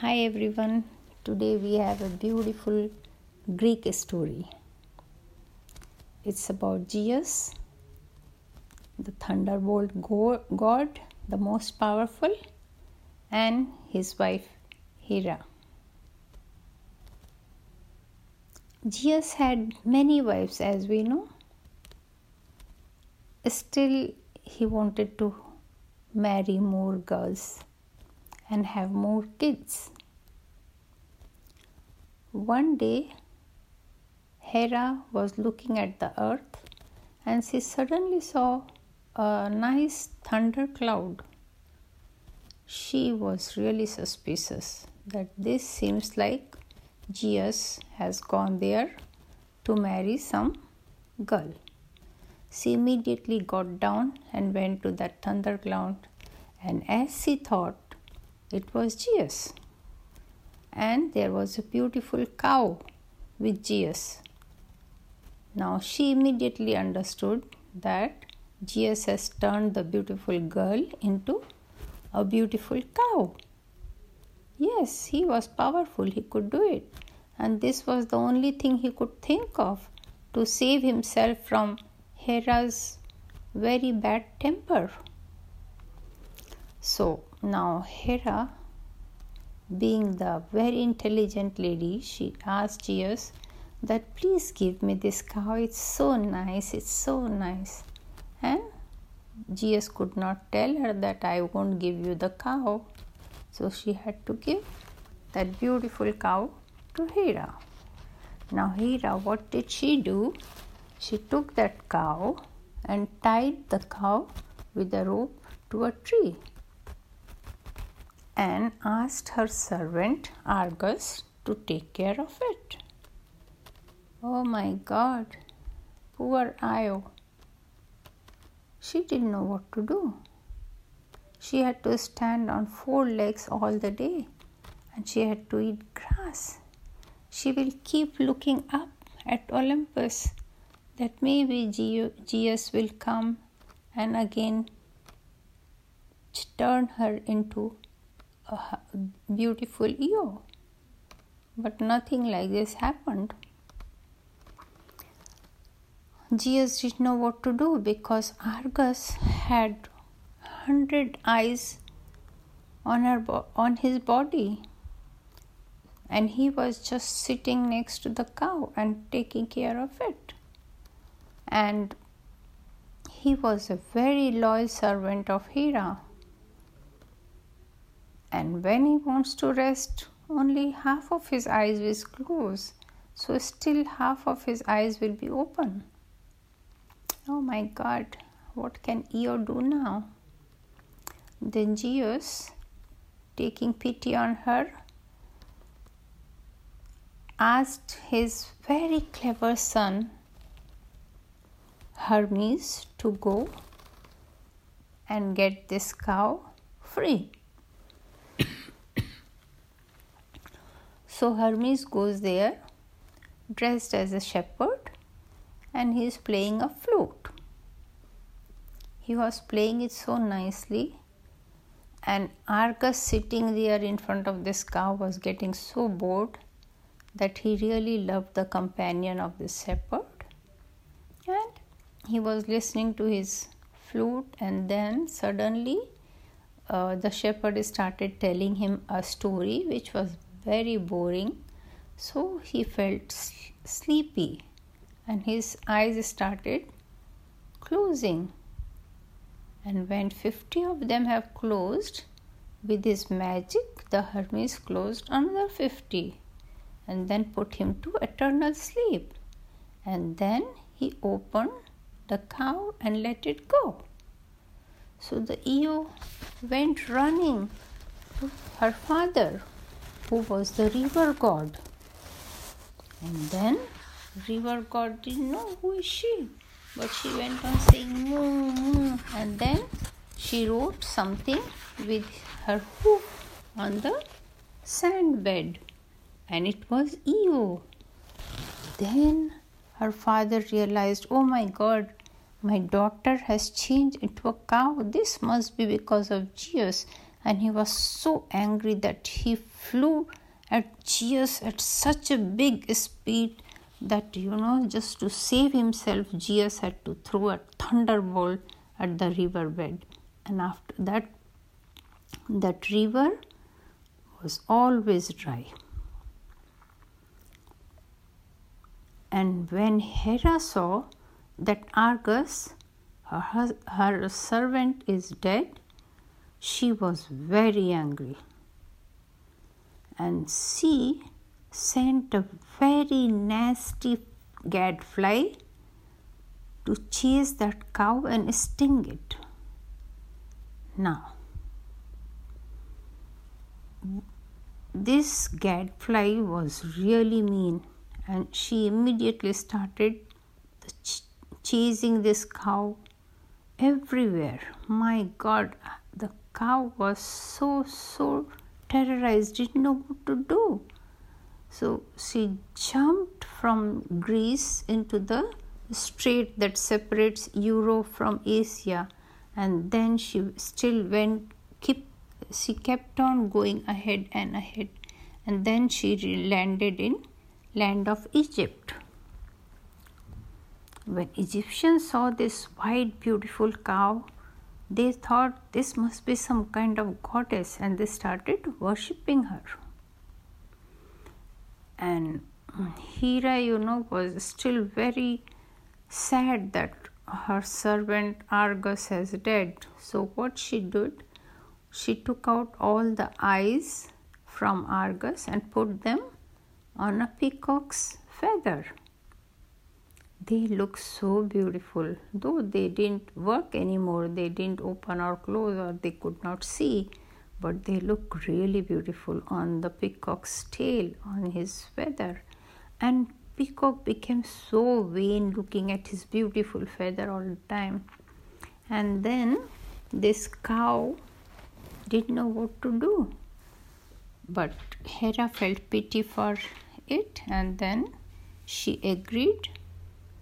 Hi everyone, today we have a beautiful Greek story. It's about Zeus, the thunderbolt god, the most powerful, and his wife Hera. Zeus had many wives, as we know. Still, he wanted to marry more girls and have more kids. One day, Hera was looking at the earth and she suddenly saw a nice thunder cloud. She was really suspicious that this seems like Zeus has gone there to marry some girl. She immediately got down and went to that thundercloud, and as she thought, it was Zeus. And there was a beautiful cow with Zeus. Now she immediately understood that Zeus has turned the beautiful girl into a beautiful cow. Yes, he was powerful, he could do it. And this was the only thing he could think of to save himself from Hera's very bad temper. So now Hera, being the very intelligent lady, she asked Zeus that please give me this cow. It's so nice, it's so nice. And Zeus could not tell her that I won't give you the cow. So she had to give that beautiful cow to Hera. Now, Hera, what did she do? She took that cow and tied the cow with a rope to a tree and asked her servant Argus to take care of it. Oh my God, poor Io. She didn't know what to do. She had to stand on four legs all the day and she had to eat grass. She will keep looking up at Olympus that maybe Zeus will come and again turn her into a beautiful Io. But nothing like this happened. Zeus didn't know what to do because Argus had hundred eyes on her on his body, and he was just sitting next to the cow and taking care of it. And he was a very loyal servant of Hera and when he wants to rest, only half of his eyes is closed, so still half of his eyes will be open. Oh my God, what can Io do now? Then Zeus, taking pity on her, asked his very clever son Hermes to go and get this cow free. So Hermes goes there dressed as a shepherd and he is playing a flute. He was playing it so nicely, and Argus sitting there in front of this cow was getting so bored that he really loved the companion of the shepherd and he was listening to his flute and then suddenly uh, the shepherd started telling him a story which was very boring, so he felt sleepy and his eyes started closing. And when 50 of them have closed, with his magic, the Hermes closed another 50 and then put him to eternal sleep. And then he opened the cow and let it go. So the Io went running to her father who was the river god. And then river god didn't know who is she, but she went on saying moo moo, and then she wrote something with her hoof on the sand bed, and it was Io. Then her father realized, oh my god, my daughter has changed into a cow. This must be because of Zeus and he was so angry that he flew at Zeus at such a big speed that you know just to save himself Zeus had to throw a thunderbolt at the river bed and after that that river was always dry. And when Hera saw that Argus her, her servant is dead she was very angry and she sent a very nasty gadfly to chase that cow and sting it. Now, this gadfly was really mean, and she immediately started ch- chasing this cow everywhere. My God, cow was so so terrorized, didn't know what to do. So she jumped from Greece into the strait that separates Europe from Asia, and then she still went. Keep she kept on going ahead and ahead, and then she landed in land of Egypt. When Egyptians saw this white, beautiful cow, they thought this must be some kind of goddess and they started worshipping her. And Hera, you know, was still very sad that her servant Argus has died. So, what she did, she took out all the eyes from Argus and put them on a peacock's feather they look so beautiful. Though they didn't work anymore they didn't open or close or they could not see but they look really beautiful on the peacock's tail on his feather. And peacock became so vain looking at his beautiful feather all the time. And then this cow didn't know what to do. But hera felt pity for it and then she agreed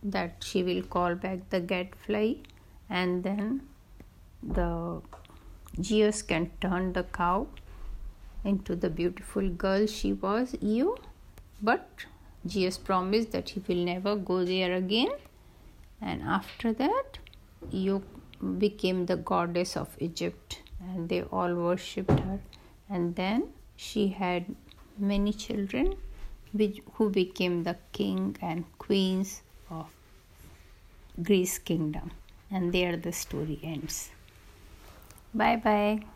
that she will call back the gadfly and then the Zeus can turn the cow into the beautiful girl she was, Io. But Zeus promised that he will never go there again. And after that, Io became the goddess of Egypt and they all worshipped her. And then she had many children which, who became the king and queens Greece kingdom. And there the story ends. Bye bye.